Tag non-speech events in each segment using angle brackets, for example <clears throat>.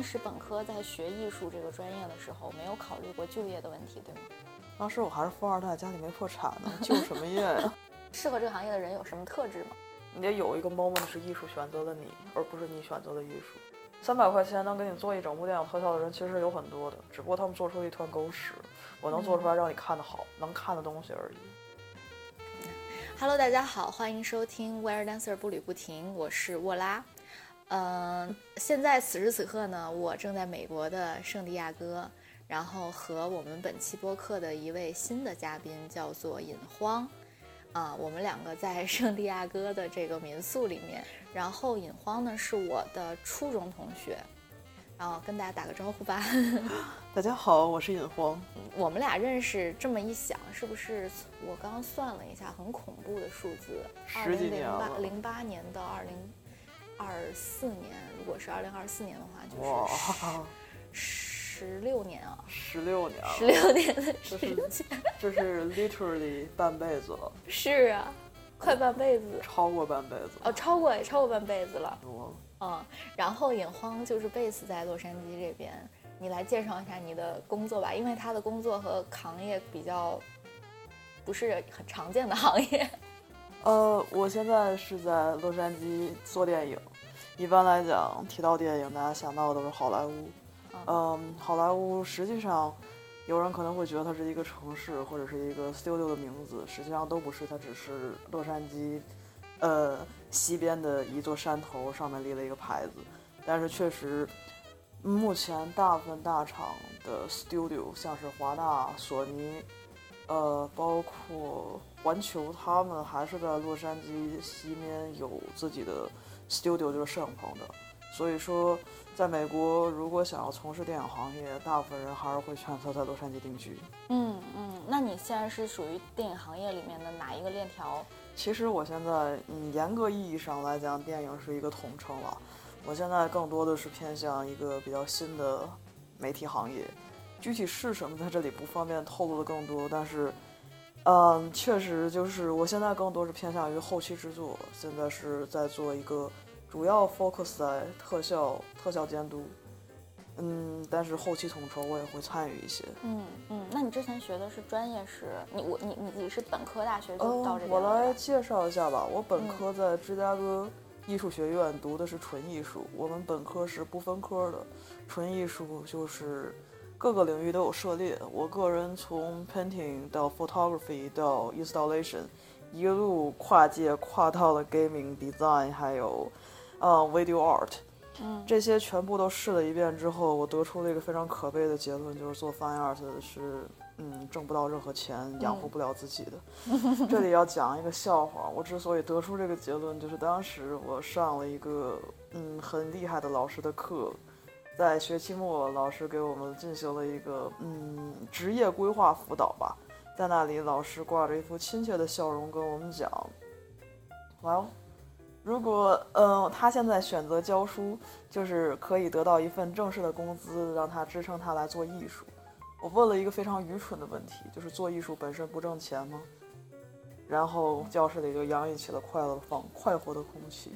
当时本科在学艺术这个专业的时候，没有考虑过就业的问题，对吗？当时我还是富二代，家里没破产呢，<laughs> 就什么业呀？<laughs> 适合这个行业的人有什么特质吗？你得有一个 moment 是艺术选择了你，而不是你选择了艺术。三百块钱能给你做一整部电影特效的人其实有很多的，只不过他们做出了一团狗屎。我能做出来让你看的好，能看的东西而已。Hello，大家好，欢迎收听 Where Dancer 步履不停，我是沃拉。嗯，现在此时此刻呢，我正在美国的圣地亚哥，然后和我们本期播客的一位新的嘉宾叫做尹荒，啊，我们两个在圣地亚哥的这个民宿里面，然后尹荒呢是我的初中同学，然后跟大家打个招呼吧。<laughs> 大家好，我是尹荒。我们俩认识这么一想，是不是我刚刚算了一下，很恐怖的数字，十几年了，零八年到二零。二四年，如果是二零二四年的话，就是十六年啊，十六年，十六年的时间，这是 literally 半辈子了。是啊，快半辈子，超过半辈子哦，超过也超过半辈子了。嗯，然后尹荒就是 base 在洛杉矶这边，你来介绍一下你的工作吧，因为他的工作和行业比较不是很常见的行业。呃，我现在是在洛杉矶做电影。一般来讲，提到电影，大家想到的都是好莱坞。嗯，好莱坞实际上，有人可能会觉得它是一个城市或者是一个 studio 的名字，实际上都不是，它只是洛杉矶，呃，西边的一座山头上面立了一个牌子。但是确实，目前大部分大厂的 studio，像是华纳、索尼，呃，包括。环球他们还是在洛杉矶西面有自己的 studio，就是摄影棚的。所以说，在美国，如果想要从事电影行业，大部分人还是会选择在洛杉矶定居。嗯嗯，那你现在是属于电影行业里面的哪一个链条？其实我现在，嗯，严格意义上来讲，电影是一个统称了。我现在更多的是偏向一个比较新的媒体行业，具体是什么，在这里不方便透露的更多，但是。嗯，确实，就是我现在更多是偏向于后期制作，现在是在做一个主要 focus 在特效、特效监督。嗯，但是后期统筹我也会参与一些。嗯嗯，那你之前学的是专业是？你我你你自己是本科大学就到这边？我来介绍一下吧。我本科在芝加哥艺术学院读的是纯艺术，我们本科是不分科的，纯艺术就是。各个领域都有涉猎。我个人从 painting 到 photography 到 installation，一路跨界跨到了 gaming design，还有呃 video art。嗯，这些全部都试了一遍之后，我得出了一个非常可悲的结论，就是做 fine art 是嗯挣不到任何钱，养活不了自己的。<laughs> 这里要讲一个笑话。我之所以得出这个结论，就是当时我上了一个嗯很厉害的老师的课。在学期末，老师给我们进行了一个嗯职业规划辅导吧。在那里，老师挂着一副亲切的笑容跟我们讲：“Well，如果嗯他现在选择教书，就是可以得到一份正式的工资，让他支撑他来做艺术。”我问了一个非常愚蠢的问题，就是做艺术本身不挣钱吗？然后教室里就洋溢起了快乐、放快活的空气。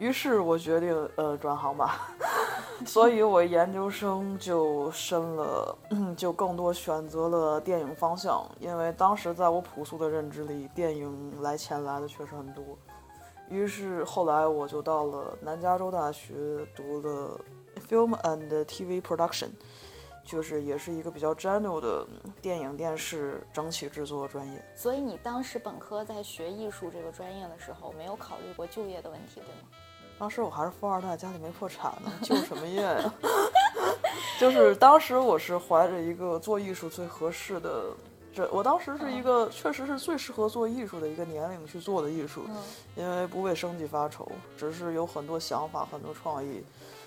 于是我决定呃转行吧。<laughs> 所以，我研究生就深了，就更多选择了电影方向，因为当时在我朴素的认知里，电影来钱来的确实很多。于是后来我就到了南加州大学读了 Film and TV Production，就是也是一个比较 general 的电影电视整体制作专业。所以你当时本科在学艺术这个专业的时候，没有考虑过就业的问题，对吗？当时我还是富二代，家里没破产呢，就 <laughs> 什么业呀？<laughs> 就是当时我是怀着一个做艺术最合适的，这我当时是一个确实是最适合做艺术的一个年龄去做的艺术，因为不为生计发愁，只是有很多想法、很多创意。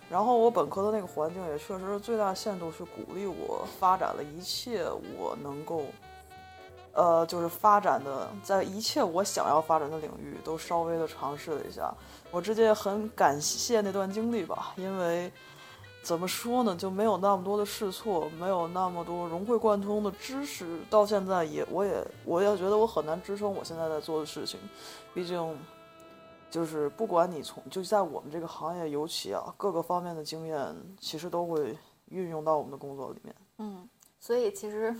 然后我本科的那个环境也确实是最大限度去鼓励我发展了一切我能够。呃，就是发展的，在一切我想要发展的领域都稍微的尝试了一下。我直接很感谢那段经历吧，因为怎么说呢，就没有那么多的试错，没有那么多融会贯通的知识，到现在也我也我也觉得我很难支撑我现在在做的事情。毕竟，就是不管你从就在我们这个行业尤其啊各个方面的经验，其实都会运用到我们的工作里面。嗯，所以其实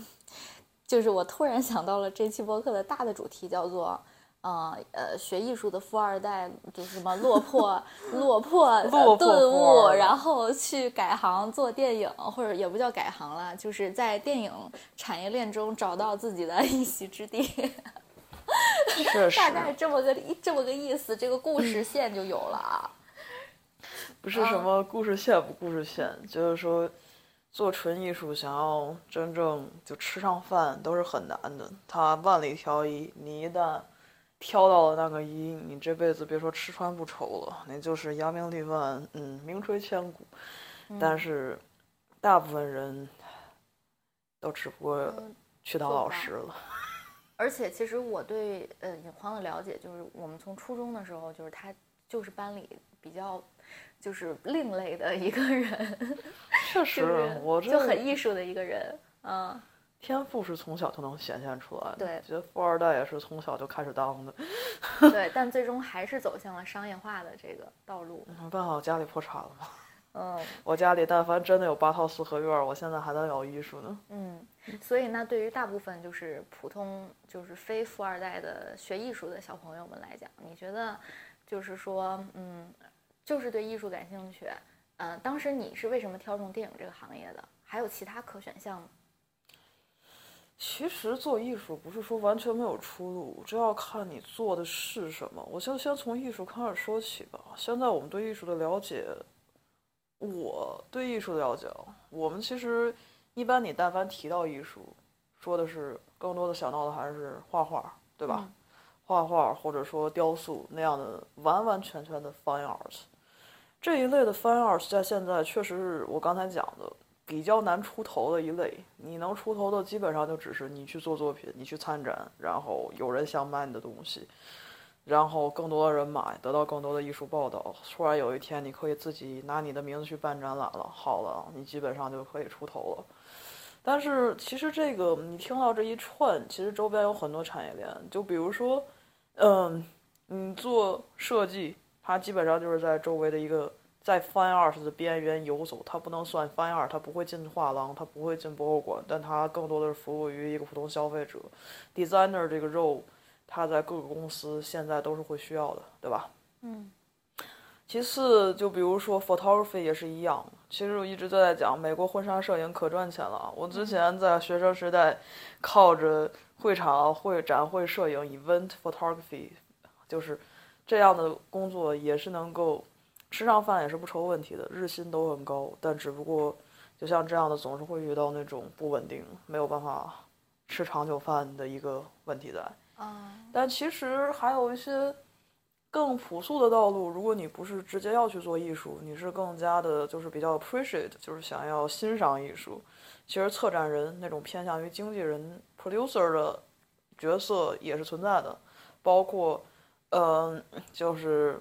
就是我突然想到了这期播客的大的主题叫做。啊，呃，学艺术的富二代就是什么落魄、<laughs> 落魄、顿悟，然后去改行做电影，或者也不叫改行了，就是在电影产业链中找到自己的 <laughs> 一席之地。大概这么个这么个意思，这个故事 <clears throat> 线就有了啊。不是什么故事线不故事线，就是说做纯艺术，想要真正就吃上饭都是很难的。他万里挑一，你一旦。挑到了那个一，你这辈子别说吃穿不愁了，那就是扬名立万，嗯，名垂千古。但是，大部分人都只不过去当老师了。<laughs> 而且，其实我对呃尹匡的了解，就是我们从初中的时候，就是他就是班里比较就是另类的一个人。确 <laughs> 实，我就很艺术的一个人，嗯。天赋是从小就能显现出来的，对，觉得富二代也是从小就开始当的，对，<laughs> 但最终还是走向了商业化的这个道路。没办法，我家里破产了嘛。嗯，我家里但凡真的有八套四合院，我现在还在搞艺术呢。嗯，所以那对于大部分就是普通就是非富二代的学艺术的小朋友们来讲，你觉得就是说，嗯，就是对艺术感兴趣，嗯，当时你是为什么挑中电影这个行业的？还有其他可选项吗？其实做艺术不是说完全没有出路，这要看你做的是什么。我先先从艺术开始说起吧。现在我们对艺术的了解，我对艺术的了解，我们其实一般你但凡提到艺术，说的是更多的想到的还是画画，对吧？画画或者说雕塑那样的完完全全的 fine art，这一类的 fine art 在现在确实是我刚才讲的。比较难出头的一类，你能出头的基本上就只是你去做作品，你去参展，然后有人想买你的东西，然后更多的人买，得到更多的艺术报道。突然有一天，你可以自己拿你的名字去办展览了，好了，你基本上就可以出头了。但是其实这个你听到这一串，其实周边有很多产业链，就比如说，嗯，你做设计，它基本上就是在周围的一个。在 fine art 的边缘游走，它不能算 fine art，它不会进画廊，它不会进博物馆，但它更多的是服务于一个普通消费者。designer 这个 role，它在各个公司现在都是会需要的，对吧？嗯。其次，就比如说 photography 也是一样。其实我一直都在讲，美国婚纱摄影可赚钱了。我之前在学生时代，靠着会场、会展会摄影 event photography，就是这样的工作也是能够。吃上饭也是不愁问题的，日薪都很高，但只不过就像这样的，总是会遇到那种不稳定，没有办法吃长久饭的一个问题在。啊，但其实还有一些更朴素的道路，如果你不是直接要去做艺术，你是更加的，就是比较 appreciate，就是想要欣赏艺术。其实策展人那种偏向于经纪人 producer 的角色也是存在的，包括，嗯，就是。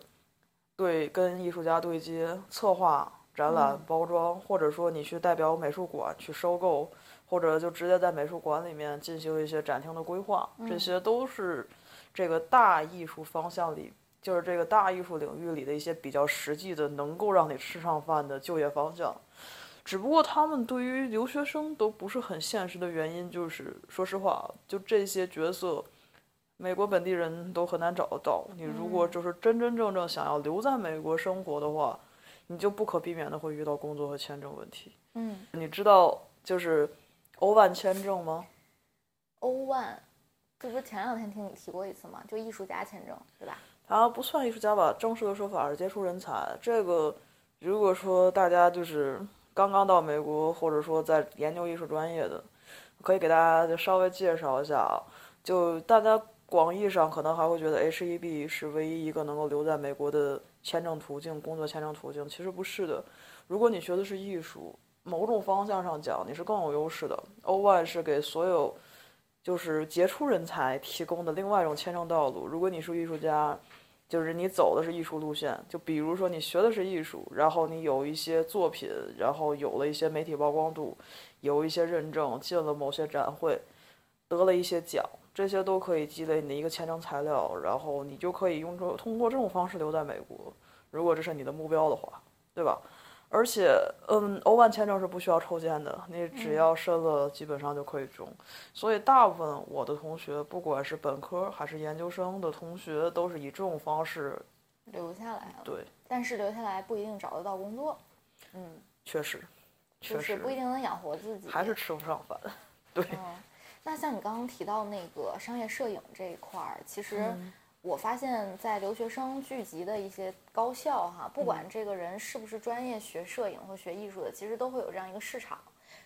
对，跟艺术家对接、策划展览、包装，或者说你去代表美术馆去收购，或者就直接在美术馆里面进行一些展厅的规划，这些都是这个大艺术方向里，就是这个大艺术领域里的一些比较实际的，能够让你吃上饭的就业方向。只不过他们对于留学生都不是很现实的原因，就是说实话，就这些角色。美国本地人都很难找得到。你如果就是真真正正想要留在美国生活的话，你就不可避免的会遇到工作和签证问题。嗯，你知道就是欧万签证吗？欧万，这不是前两天听你提过一次吗？就艺术家签证，对吧？它不算艺术家吧？正式的说法是杰出人才。这个如果说大家就是刚刚到美国，或者说在研究艺术专业的，可以给大家就稍微介绍一下啊，就大家。广义上可能还会觉得 H-1B 是唯一一个能够留在美国的签证途径，工作签证途径。其实不是的，如果你学的是艺术，某种方向上讲你是更有优势的。O1 是给所有就是杰出人才提供的另外一种签证道路。如果你是艺术家，就是你走的是艺术路线，就比如说你学的是艺术，然后你有一些作品，然后有了一些媒体曝光度，有一些认证，进了某些展会。得了一些奖，这些都可以积累你的一个签证材料，然后你就可以用这通过这种方式留在美国，如果这是你的目标的话，对吧？而且，嗯，欧万签证是不需要抽签的，你只要申了，基本上就可以中。所以，大部分我的同学，不管是本科还是研究生的同学，都是以这种方式留下来了。对，但是留下来不一定找得到工作。嗯，确实，确实不一定能养活自己，还是吃不上饭。对。那像你刚刚提到那个商业摄影这一块儿，其实。我发现，在留学生聚集的一些高校，哈，不管这个人是不是专业学摄影或学艺术的，其实都会有这样一个市场，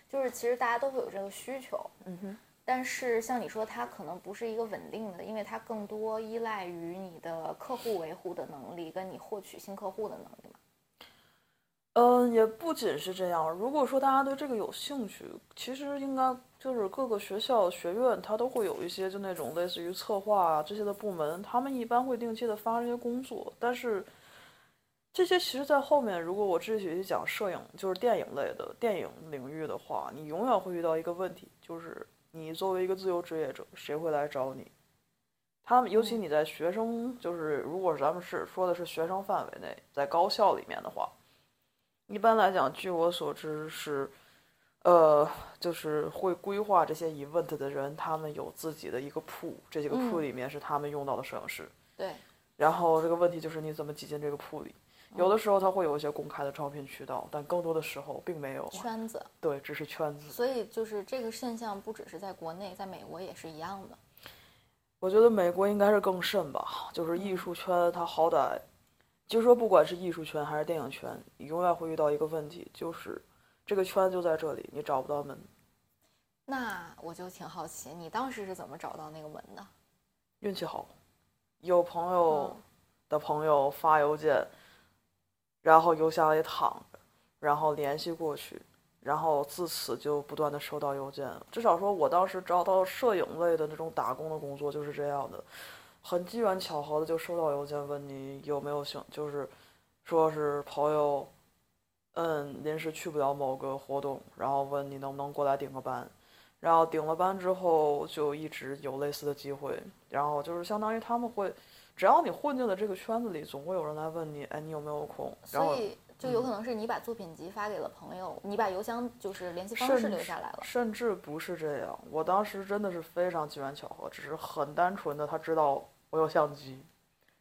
就是其实大家都会有这个需求。嗯哼。但是像你说，它可能不是一个稳定的，因为它更多依赖于你的客户维护的能力，跟你获取新客户的能力嘛。嗯，也不仅是这样。如果说大家对这个有兴趣，其实应该。就是各个学校学院，它都会有一些就那种类似于策划啊这些的部门，他们一般会定期的发这些工作。但是这些其实，在后面，如果我继续去讲摄影，就是电影类的电影领域的话，你永远会遇到一个问题，就是你作为一个自由职业者，谁会来找你？他们尤其你在学生，就是如果咱们是说的是学生范围内，在高校里面的话，一般来讲，据我所知是。呃，就是会规划这些 event 的人，他们有自己的一个铺，这几个铺里面是他们用到的摄影师。对。然后这个问题就是你怎么挤进这个铺里？有的时候他会有一些公开的招聘渠道，但更多的时候并没有。圈子。对，只是圈子。所以就是这个现象不只是在国内，在美国也是一样的。我觉得美国应该是更甚吧，就是艺术圈，它好歹，就说不管是艺术圈还是电影圈，你永远会遇到一个问题，就是。这个圈就在这里，你找不到门。那我就挺好奇，你当时是怎么找到那个门的？运气好，有朋友的朋友发邮件，然后邮箱里躺着，然后联系过去，然后自此就不断的收到邮件。至少说我当时找到摄影类的那种打工的工作就是这样的，很机缘巧合的就收到邮件问你有没有兴，就是说是朋友。嗯，临时去不了某个活动，然后问你能不能过来顶个班，然后顶了班之后就一直有类似的机会，然后就是相当于他们会，只要你混进了这个圈子里，总会有人来问你，哎，你有没有空？所以就有可能是你把作品集发给了朋友，你把邮箱就是联系方式留下来了。甚至不是这样，我当时真的是非常机缘巧合，只是很单纯的，他知道我有相机，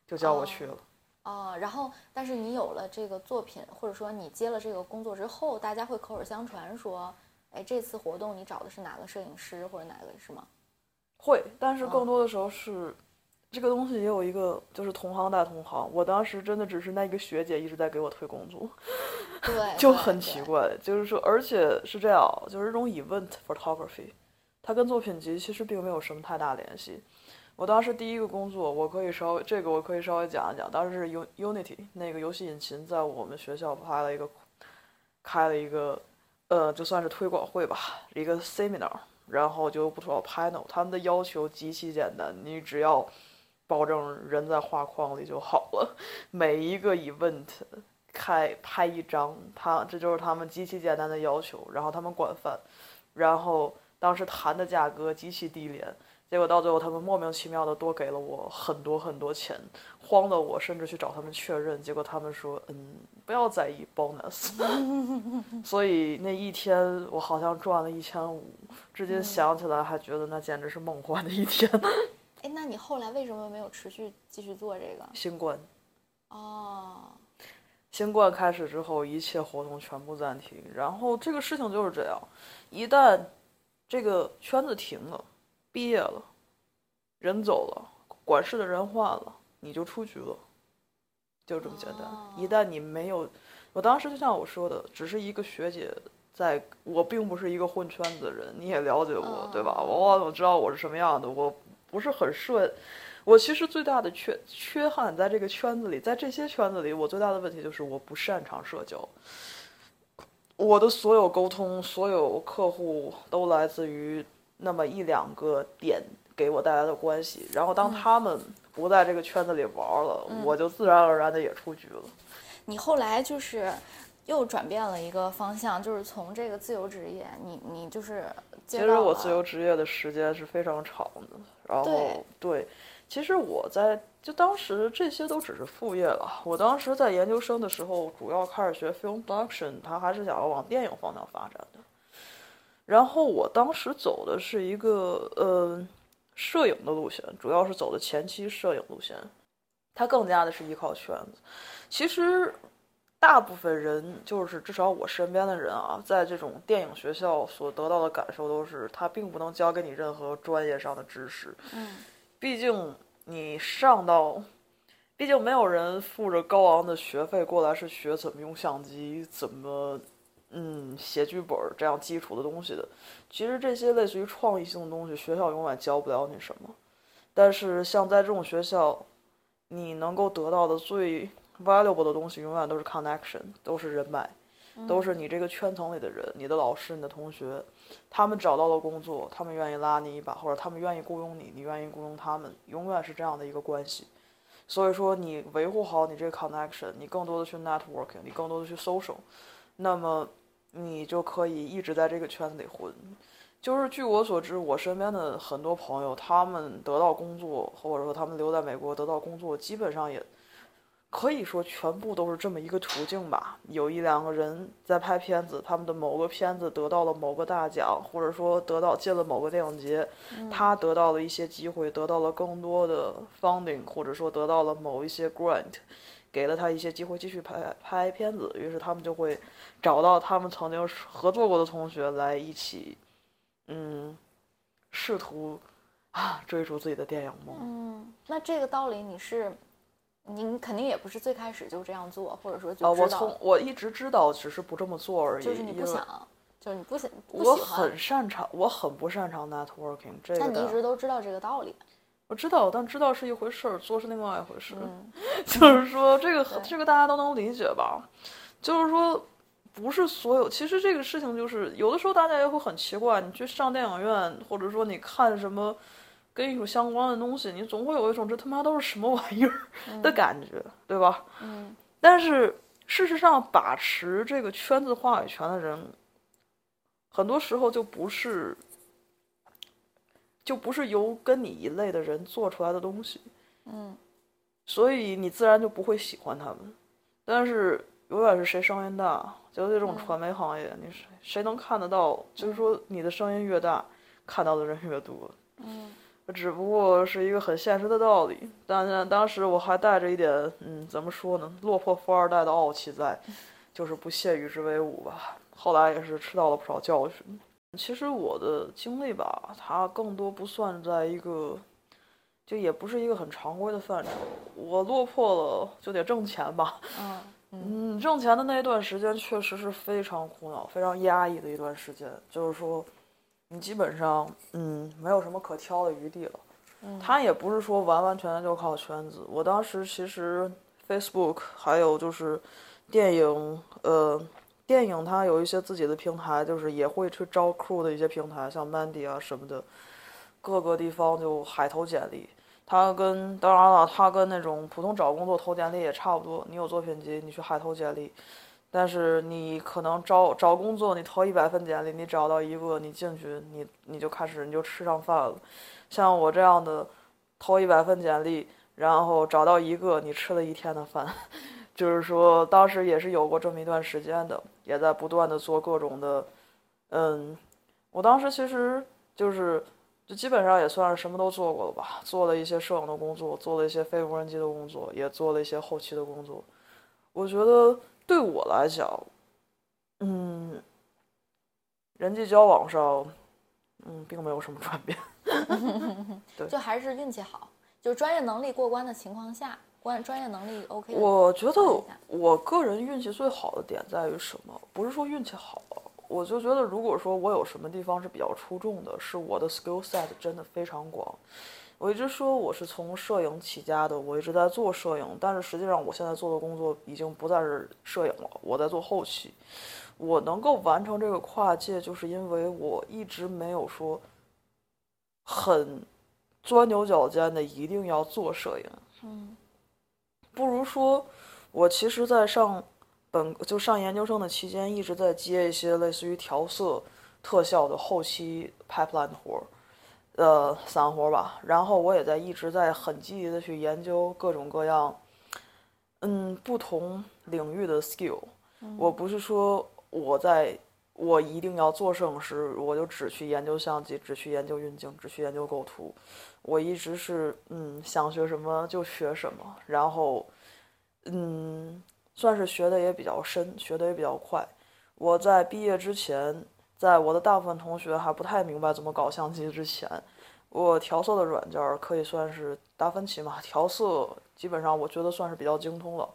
就叫我去了。哦，然后，但是你有了这个作品，或者说你接了这个工作之后，大家会口耳相传说，哎，这次活动你找的是哪个摄影师或者哪个是吗？会，但是更多的时候是，这个东西也有一个就是同行带同行。我当时真的只是那一个学姐一直在给我推工作，对，<laughs> 就很奇怪，就是说，而且是这样，就是这种 event photography，它跟作品集其实并没有什么太大联系。我当时第一个工作，我可以稍微这个我可以稍微讲一讲。当时是 U Unity 那个游戏引擎在我们学校拍了一个，开了一个，呃，就算是推广会吧，一个 seminar，然后就不少 panel。他们的要求极其简单，你只要保证人在画框里就好了。<laughs> 每一个 event 开拍一张，他这就是他们极其简单的要求。然后他们管饭，然后当时谈的价格极其低廉。结果到最后，他们莫名其妙的多给了我很多很多钱，慌的我甚至去找他们确认。结果他们说：“嗯，不要在意 bonus。<laughs> ”所以那一天我好像赚了一千五，至今想起来还觉得那简直是梦幻的一天。<laughs> 哎，那你后来为什么没有持续继续做这个？新冠。哦。新冠开始之后，一切活动全部暂停。然后这个事情就是这样，一旦这个圈子停了。毕业了，人走了，管事的人换了，你就出局了，就这么简单。一旦你没有，我当时就像我说的，只是一个学姐，在我并不是一个混圈子的人，你也了解我，对吧？我我知道我是什么样的，我不是很顺。我其实最大的缺缺憾在这个圈子里，在这些圈子里，我最大的问题就是我不擅长社交。我的所有沟通，所有客户都来自于。那么一两个点给我带来的关系，然后当他们不在这个圈子里玩了，我就自然而然的也出局了。你后来就是又转变了一个方向，就是从这个自由职业，你你就是其实我自由职业的时间是非常长的，然后对，其实我在就当时这些都只是副业了。我当时在研究生的时候，主要开始学 film production，他还是想要往电影方向发展的。然后我当时走的是一个呃摄影的路线，主要是走的前期摄影路线，它更加的是依靠圈子。其实大部分人，就是至少我身边的人啊，在这种电影学校所得到的感受都是，他并不能教给你任何专业上的知识。嗯，毕竟你上到，毕竟没有人付着高昂的学费过来是学怎么用相机，怎么。嗯，写剧本这样基础的东西的，其实这些类似于创意性的东西，学校永远教不了你什么。但是像在这种学校，你能够得到的最 valuable 的东西，永远都是 connection，都是人脉，都是你这个圈层里的人，你的老师、你的同学，他们找到了工作，他们愿意拉你一把，或者他们愿意雇佣你，你愿意雇佣他们，永远是这样的一个关系。所以说，你维护好你这个 connection，你更多的去 networking，你更多的去 social。那么，你就可以一直在这个圈子里混。就是据我所知，我身边的很多朋友，他们得到工作，或者说他们留在美国得到工作，基本上也可以说全部都是这么一个途径吧。有一两个人在拍片子，他们的某个片子得到了某个大奖，或者说得到进了某个电影节，他得到了一些机会，得到了更多的 funding，或者说得到了某一些 grant。给了他一些机会继续拍拍片子，于是他们就会找到他们曾经合作过的同学来一起，嗯，试图啊追逐自己的电影梦。嗯，那这个道理你是，您肯定也不是最开始就这样做，或者说就啊，我从我一直知道，只是不这么做而已。就是你不想，就是你不想。我很擅长，我很不擅长 networking。这个，但你一直都知道这个道理。我知道，但知道是一回事儿，做是另外一回事。<laughs> 就是说，这个这个大家都能理解吧？就是说，不是所有。其实这个事情就是，有的时候大家也会很奇怪。你去上电影院，或者说你看什么跟艺术相关的东西，你总会有一种这他妈都是什么玩意儿的感觉，对吧？嗯。但是事实上，把持这个圈子话语权的人，很多时候就不是。就不是由跟你一类的人做出来的东西，嗯，所以你自然就不会喜欢他们。但是永远是谁声音大，就这种传媒行业，你谁谁能看得到？就是说你的声音越大，看到的人越多。嗯，只不过是一个很现实的道理。但当时我还带着一点，嗯，怎么说呢？落魄富二代的傲气在，就是不屑与之为伍吧。后来也是吃到了不少教训。其实我的经历吧，它更多不算在一个，就也不是一个很常规的范畴。我落魄了，就得挣钱吧。嗯嗯，挣钱的那一段时间确实是非常苦恼、非常压抑的一段时间。就是说，你基本上嗯没有什么可挑的余地了。嗯，他也不是说完完全全就靠圈子。我当时其实 Facebook 还有就是电影呃。电影它有一些自己的平台，就是也会去招 crew 的一些平台，像 Mandy 啊什么的，各个地方就海投简历。它跟当然了，它跟那种普通找工作投简历也差不多。你有作品集，你去海投简历，但是你可能招找工作，你投一百份简历，你找到一个，你进去，你你就开始你就吃上饭了。像我这样的，投一百份简历，然后找到一个，你吃了一天的饭。就是说，当时也是有过这么一段时间的，也在不断的做各种的，嗯，我当时其实就是，就基本上也算是什么都做过了吧，做了一些摄影的工作，做了一些非无人机的工作，也做了一些后期的工作。我觉得对我来讲，嗯，人际交往上，嗯，并没有什么转变，<laughs> 对，<laughs> 就还是运气好，就专业能力过关的情况下。专专业能力 OK，我觉得我个人运气最好的点在于什么？不是说运气好，我就觉得如果说我有什么地方是比较出众的，是我的 skill set 真的非常广。我一直说我是从摄影起家的，我一直在做摄影，但是实际上我现在做的工作已经不再是摄影了，我在做后期。我能够完成这个跨界，就是因为我一直没有说很钻牛角尖的一定要做摄影。嗯。不如说，我其实，在上本本就上研究生的期间，一直在接一些类似于调色、特效的后期 pipeline 的活儿，呃，散活吧。然后我也在一直在很积极的去研究各种各样，嗯，不同领域的 skill。我不是说我在我一定要做摄影师，我就只去研究相机，只去研究运镜，只去研究构图。我一直是嗯，想学什么就学什么，然后嗯。算是学的也比较深，学的也比较快。我在毕业之前，在我的大部分同学还不太明白怎么搞相机之前，我调色的软件儿可以算是达芬奇嘛，调色基本上我觉得算是比较精通了，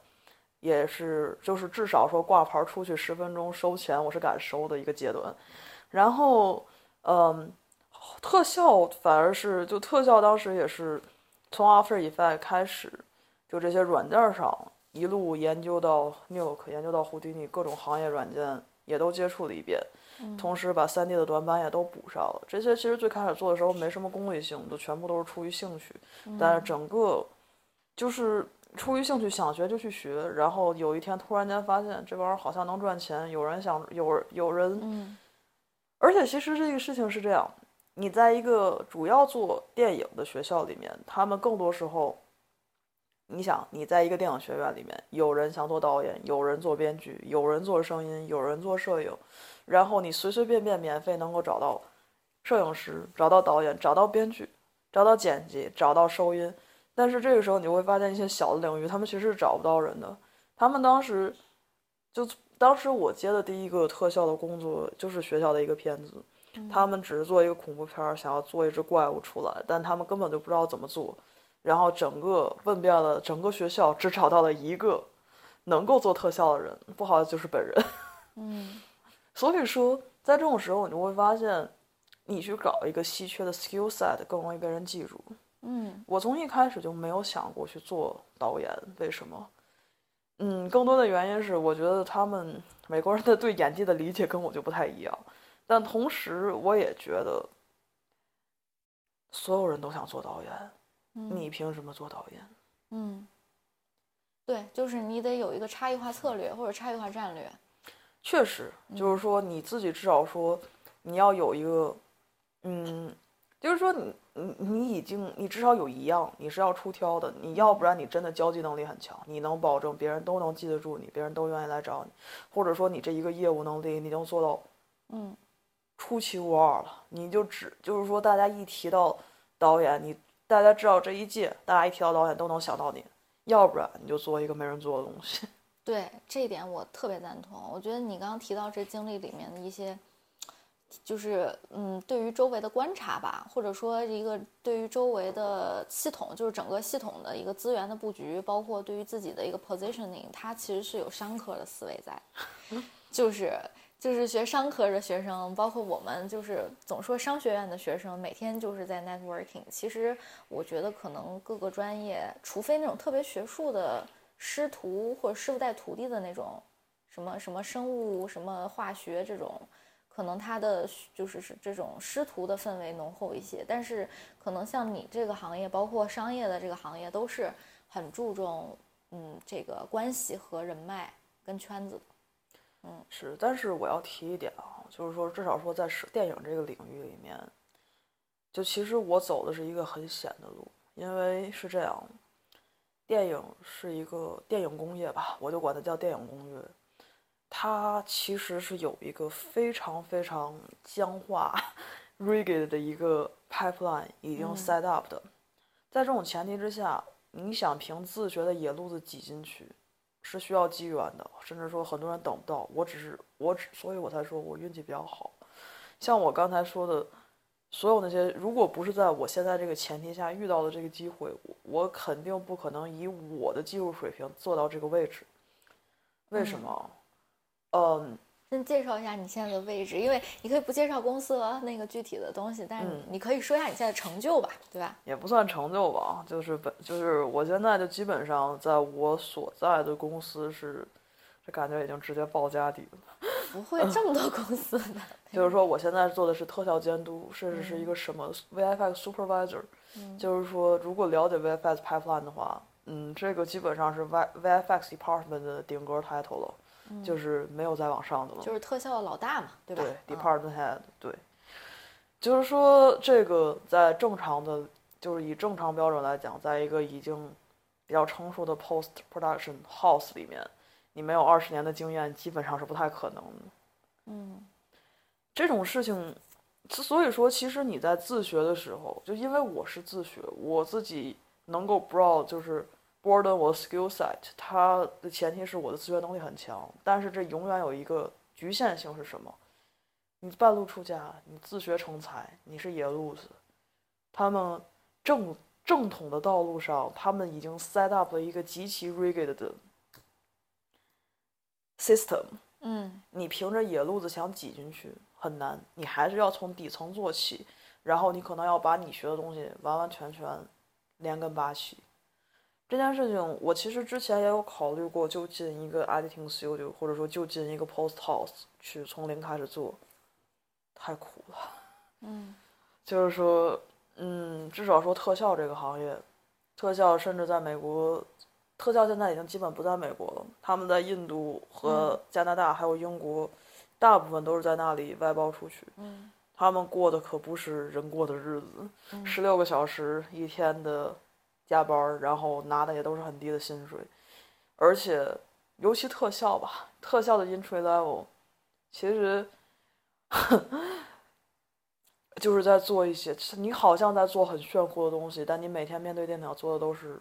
也是就是至少说挂牌出去十分钟收钱，我是敢收的一个阶段。然后，嗯，特效反而是就特效当时也是从 After Effects 开始，就这些软件上。一路研究到 Nuke，研究到胡迪尼，各种行业软件也都接触了一遍，同时把 3D 的短板也都补上了。这些其实最开始做的时候没什么功利性，都全部都是出于兴趣。但是整个就是出于兴趣，想学就去学。然后有一天突然间发现这玩意儿好像能赚钱，有人想有有人，而且其实这个事情是这样：你在一个主要做电影的学校里面，他们更多时候。你想，你在一个电影学院里面，有人想做导演，有人做编剧，有人做声音，有人做摄影，然后你随随便便免费能够找到摄影师，找到导演，找到编剧，找到剪辑，找到收音。但是这个时候你会发现一些小的领域，他们其实是找不到人的。他们当时就当时我接的第一个特效的工作就是学校的一个片子，他们只是做一个恐怖片，想要做一只怪物出来，但他们根本就不知道怎么做。然后整个问遍了整个学校，只找到了一个能够做特效的人，不好就是本人。<laughs> 嗯，所以说在这种时候，你就会发现，你去搞一个稀缺的 skill set 更容易被人记住。嗯，我从一开始就没有想过去做导演，为什么？嗯，更多的原因是我觉得他们美国人的对演技的理解跟我就不太一样，但同时我也觉得所有人都想做导演。你凭什么做导演？嗯，对，就是你得有一个差异化策略或者差异化战略。确实，就是说你自己至少说你要有一个，嗯，就是说你你你已经你至少有一样你是要出挑的，你要不然你真的交际能力很强，你能保证别人都能记得住你，别人都愿意来找你，或者说你这一个业务能力你能做到，嗯，出其不二了，你就只就是说大家一提到导演你。大家知道这一届，大家一提到导演都能想到你，要不然你就做一个没人做的东西。<laughs> 对这一点我特别赞同。我觉得你刚刚提到这经历里面的一些，就是嗯，对于周围的观察吧，或者说一个对于周围的系统，就是整个系统的一个资源的布局，包括对于自己的一个 positioning，它其实是有商科的思维在，<laughs> 就是。就是学商科的学生，包括我们，就是总说商学院的学生，每天就是在 networking。其实我觉得，可能各个专业，除非那种特别学术的师徒或者师傅带徒弟的那种，什么什么生物、什么化学这种，可能他的就是是这种师徒的氛围浓厚一些。但是可能像你这个行业，包括商业的这个行业，都是很注重嗯这个关系和人脉跟圈子。嗯，是，但是我要提一点啊，就是说，至少说在电影这个领域里面，就其实我走的是一个很险的路，因为是这样，电影是一个电影工业吧，我就管它叫电影工业，它其实是有一个非常非常僵化、<laughs> rigid 的一个 pipeline 已经 set up 的，在这种前提之下，你想凭自学的野路子挤进去。是需要机缘的，甚至说很多人等不到。我只是我只，所以我才说我运气比较好。像我刚才说的，所有那些，如果不是在我现在这个前提下遇到的这个机会，我肯定不可能以我的技术水平做到这个位置。为什么？嗯。先介绍一下你现在的位置，因为你可以不介绍公司和那个具体的东西，但是你可以说一下你现在的成就吧，对吧？也不算成就吧，就是本就是我现在就基本上在我所在的公司是，这感觉已经直接报家底了。<laughs> 不会这么多公司的。就是说我现在做的是特效监督，甚至是一个什么 VFX supervisor，就是说如果了解 VFX pipeline 的话，嗯，这个基本上是 V VFX department 的顶格 title 了。就是没有再往上的了。就是特效的老大嘛，对吧？对，department head，对，就是说这个在正常的，就是以正常标准来讲，在一个已经比较成熟的 post production house 里面，你没有二十年的经验，基本上是不太可能的。嗯，这种事情，所以说，其实你在自学的时候，就因为我是自学，我自己能够 broad 就是 broaden 我的 skill set，它的前提是我的自学能力很强，但是这永远有一个局限性是什么？你半路出家，你自学成才，你是野路子，他们正正统的道路上，他们已经 set up 了一个极其 rigid 的 system。嗯你凭着野路子想挤进去很难，你还是要从底层做起，然后你可能要把你学的东西完完全全连根拔起。这件事情我其实之前也有考虑过，就进一个 editing studio，或者说就进一个 post house 去从零开始做，太苦了。嗯就是说，嗯，至少说特效这个行业，特效甚至在美国，特效现在已经基本不在美国了，他们在印度和加拿大还有英国，大部分都是在那里外包出去。嗯他们过的可不是人过的日子，十六个小时一天的加班，然后拿的也都是很低的薪水，而且尤其特效吧，特效的 entry level，其实 <laughs> 就是在做一些，你好像在做很炫酷的东西，但你每天面对电脑做的都是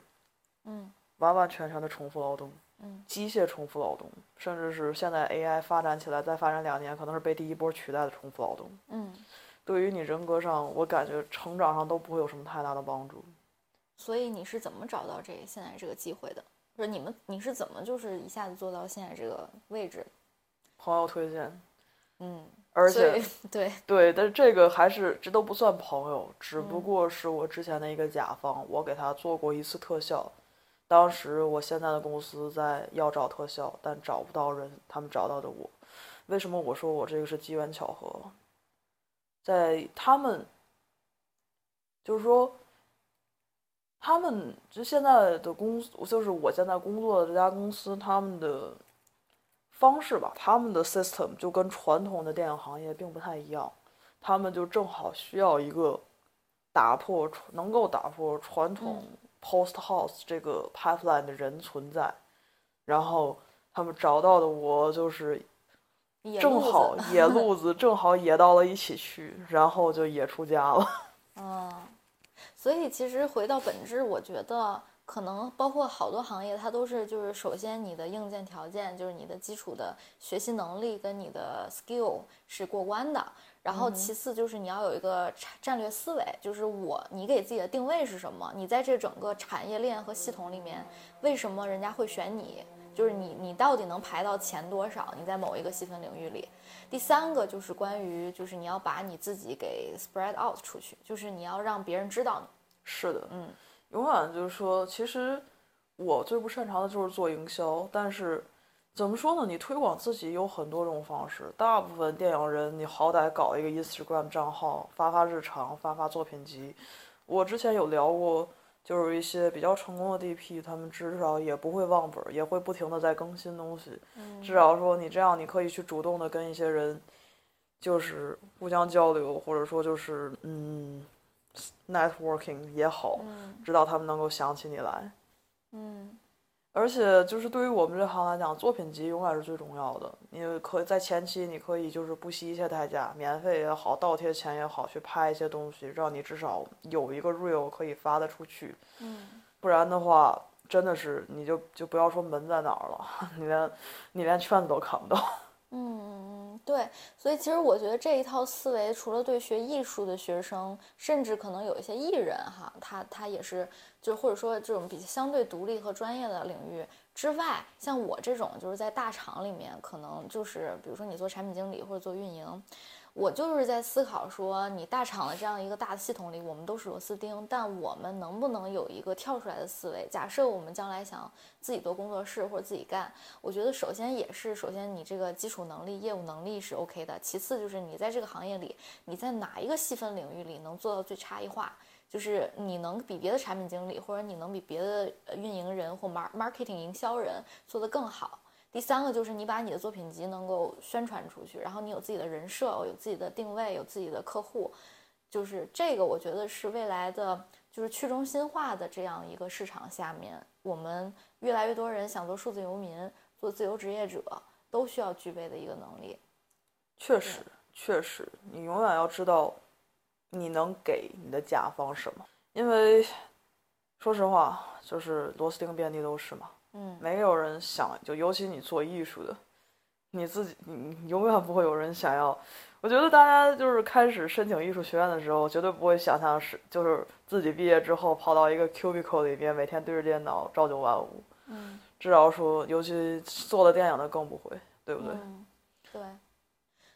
嗯完完全全的重复劳动，嗯机械重复劳动，甚至是现在 AI 发展起来，再发展两年，可能是被第一波取代的重复劳动。嗯，对于你人格上，我感觉成长上都不会有什么太大的帮助。所以你是怎么找到这现在这个机会的？就是你们你是怎么就是一下子做到现在这个位置？朋友推荐，嗯，<laughs> 而且 <laughs> 对，对，但是这个还是这都不算朋友，只不嗯过是我之前的一个甲方，我给他做过一次特效。当时我现在的公司在要找特效，但找不到人，他们找到的我。为什么我说我这个是机缘巧合？在他们，就是说，他们就现在的公司，就是我现在工作的这家公司，他们的方式吧，他们的 system 就跟传统的电影行业并不太一样，他们就正好需要一个打破能够打破传统 post house 这个 pipeline 的人存在，然后他们找到的我就是正好野路子，<laughs> 正好野到了一起去，然后就野出家了。<laughs> 嗯，所以其实回到本质，我觉得可能包括好多行业，它都是就是首先你的硬件条件，就是你的基础的学习能力跟你的 skill 是过关的。然后其次就是你要有一个战战略思维，就是我你给自己的定位是什么？你在这整个产业链和系统里面，为什么人家会选你？就是你你到底能排到前多少？你在某一个细分领域里。第三个就是关于就是你要把你自己给 spread out 出去，就是你要让别人知道你。是的，嗯，永远就是说，其实我最不擅长的就是做营销，但是怎么说呢？你推广自己有很多种方式，大部分电影人你好歹搞一个 Instagram 账号，发发日常，发发作品集。我之前有聊过，就是一些比较成功的 DP，他们至少也不会忘本，也会不停的在更新东西。至少说你这样，你可以去主动的跟一些人，就是互相交流，或者说就是嗯，networking 也好，嗯直到他们能够想起你来。嗯而且就是对于我们这行来讲，作品集永远是最重要的。你可以在前期，你可以就是不惜一切代价，免费也好，倒贴钱也好，去拍一些东西，让你至少有一个 real 可以发得出去。嗯不然的话，真的是你就就不要说门在哪儿了，<laughs> 你连你连圈子都看不到。嗯，对，所以其实我觉得这一套思维，除了对学艺术的学生，甚至可能有一些艺人哈，他他也是，就或者说这种比相对独立和专业的领域之外，像我这种就是在大厂里面，可能就是比如说你做产品经理或者做运营。我就是在思考说，你大厂的这样一个大的系统里，我们都是螺丝钉，但我们能不能有一个跳出来的思维？假设我们将来想自己做工作室或者自己干，我觉得首先也是，首先你这个基础能力、业务能力是 OK 的，其次就是你在这个行业里，你在哪一个细分领域里能做到最差异化，就是你能比别的产品经理或者你能比别的运营人或 mar marketing 营销人做得更好。第三个就是你把你的作品集能够宣传出去，然后你有自己的人设，有自己的定位，有自己的客户，就是这个，我觉得是未来的就是去中心化的这样一个市场下面，我们越来越多人想做数字游民，做自由职业者，都需要具备的一个能力。确实，确实，你永远要知道你能给你的甲方什么，因为说实话，就是螺丝钉遍地都是嘛。嗯，没有人想，就尤其你做艺术的，你自己，你永远不会有人想要。我觉得大家就是开始申请艺术学院的时候，绝对不会想象是就是自己毕业之后跑到一个 cubicle 里边，每天对着电脑朝九晚五。嗯，至少说，尤其做了电影的更不会，对不对？嗯，对。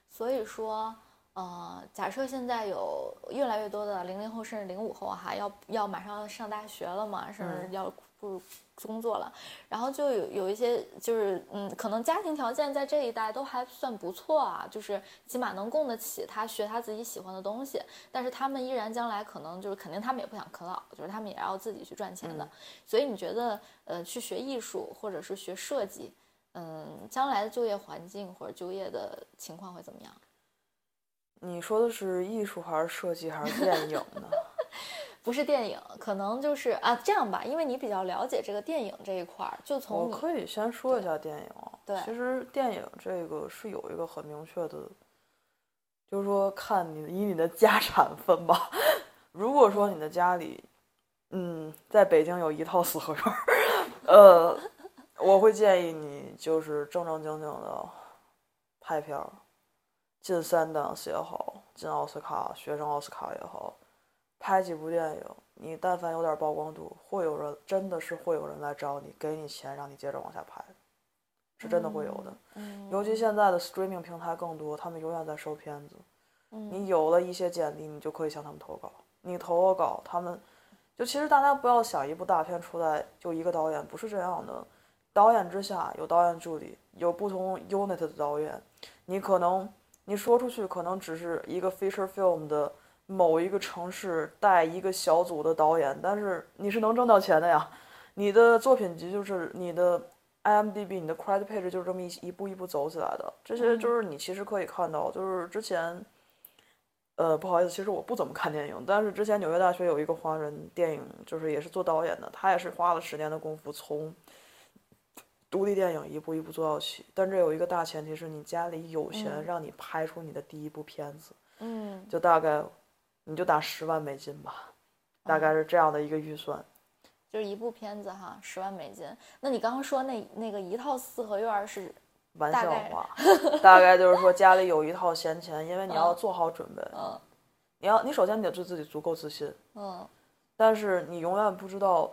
所以说，呃，假设现在有越来越多的零零后甚至零五后哈，要要马上上大学了嘛，甚至要步入工作了，然后就有有一些就是嗯，可能家庭条件在这一代都还算不错啊，就是起码能供得起他学他自己喜欢的东西，但是他们依然将来可能就是肯定他们也不想啃老，就是他们也要自己去赚钱的。所以你觉得呃，去学艺术或者是学设计？嗯，将来的就业环境或者就业的情况会怎么样？你说的是艺术还是设计还是电影呢？<laughs> 不是电影，可能就是啊，这样吧，因为你比较了解这个电影这一块儿，就从我可以先说一下电影。对，其实电影这个是有一个很明确的，就是说看你以你的家产分吧。<laughs> 如果说你的家里，嗯，在北京有一套四合院，呃。我会建议你就是正正经经的拍片儿，进三档也好，进奥斯卡学生奥斯卡也好，拍几部电影。你但凡有点曝光度，会有人真的是会有人来找你，给你钱让你接着往下拍，是真的会有的。嗯，尤其现在的 streaming 平台更多，他们永远在收片子。嗯，你有了一些简历，你就可以向他们投稿。你投个稿，他们就其实大家不要想一部大片出来就一个导演，不是这样的。导演之下有导演助理，有不同 unit 的导演。你可能你说出去可能只是一个 feature film 的某一个城市带一个小组的导演，但是你是能挣到钱的呀。你的作品集就是你的 IMDB，你的 credit page 就是这么一一步一步走起来的。这些就是你其实可以看到，就是之前，呃，不好意思，其实我不怎么看电影，但是之前纽约大学有一个华人电影，就是也是做导演的，他也是花了十年的功夫从。独立电影一步一步做到起，但这有一个大前提是你家里有钱，让你拍出你的第一部片子。嗯，就大概，你就打十万美金吧，大概是这样的一个预算。就是一部片子哈，十万美金。那你刚刚说那那个一套四合院是玩笑话，<laughs> 大概就是说家里有一套闲钱，因为你要做好准备。嗯，你要你首先你得对自己足够自信。嗯，但是你永远不知道。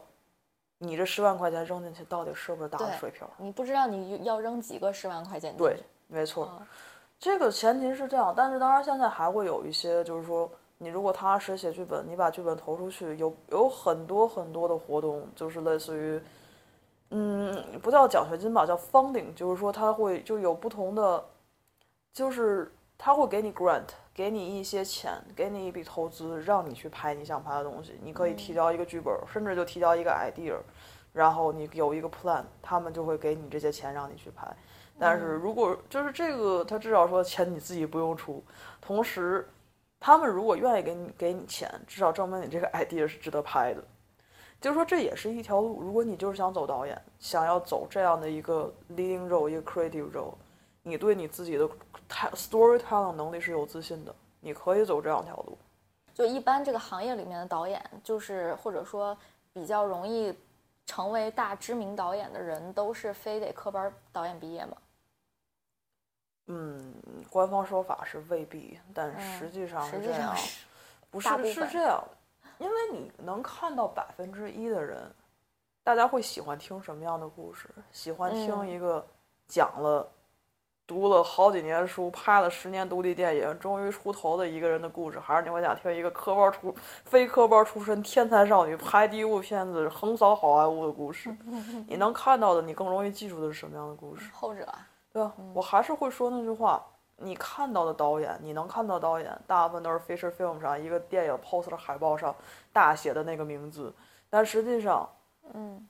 你这十万块钱扔进去，到底是不是打的水漂？你不知道你要扔几个十万块钱。对，没错，这个前提是这样。但是当然，现在还会有一些，就是说，你如果踏实写剧本，你把剧本投出去，有有很多很多的活动，就是类似于，嗯，不叫奖学金吧，叫 funding，就是说他会就有不同的，就是他会给你 grant。给你一些钱，给你一笔投资，让你去拍你想拍的东西。你可以提交一个剧本，甚至就提交一个 idea，然后你有一个 plan，他们就会给你这些钱让你去拍。但是如果就是这个，他至少说钱你自己不用出，同时他们如果愿意给你给你钱，至少证明你这个 <laughs> idea 是值得拍的。就是说这也是一条路。如果你就是想走导演，想要走这样的一个 leading role，一个 creative role。你对你自己的 storytelling 能力是有自信的，你可以走这样条路。就一般这个行业里面的导演，就是或者说比较容易成为大知名导演的人，都是非得科班导演毕业吗？嗯，官方说法是未必，但实际上是这样。不是是这样，因为你能看到百分之一的人，大家会喜欢听什么样的故事？喜欢听一个讲了。读了好几年书，拍了十年独立电影，终于出头的一个人的故事，还是你会想听一个科班出、非科班出身天才少女拍第一部片子横扫好莱坞的故事？<laughs> 你能看到的，你更容易记住的是什么样的故事？后者，对吧？我还是会说那句话：你看到的导演，你能看到导演，大部分都是 feature film 上一个电影 poster 海报上大写的那个名字，但实际上，嗯。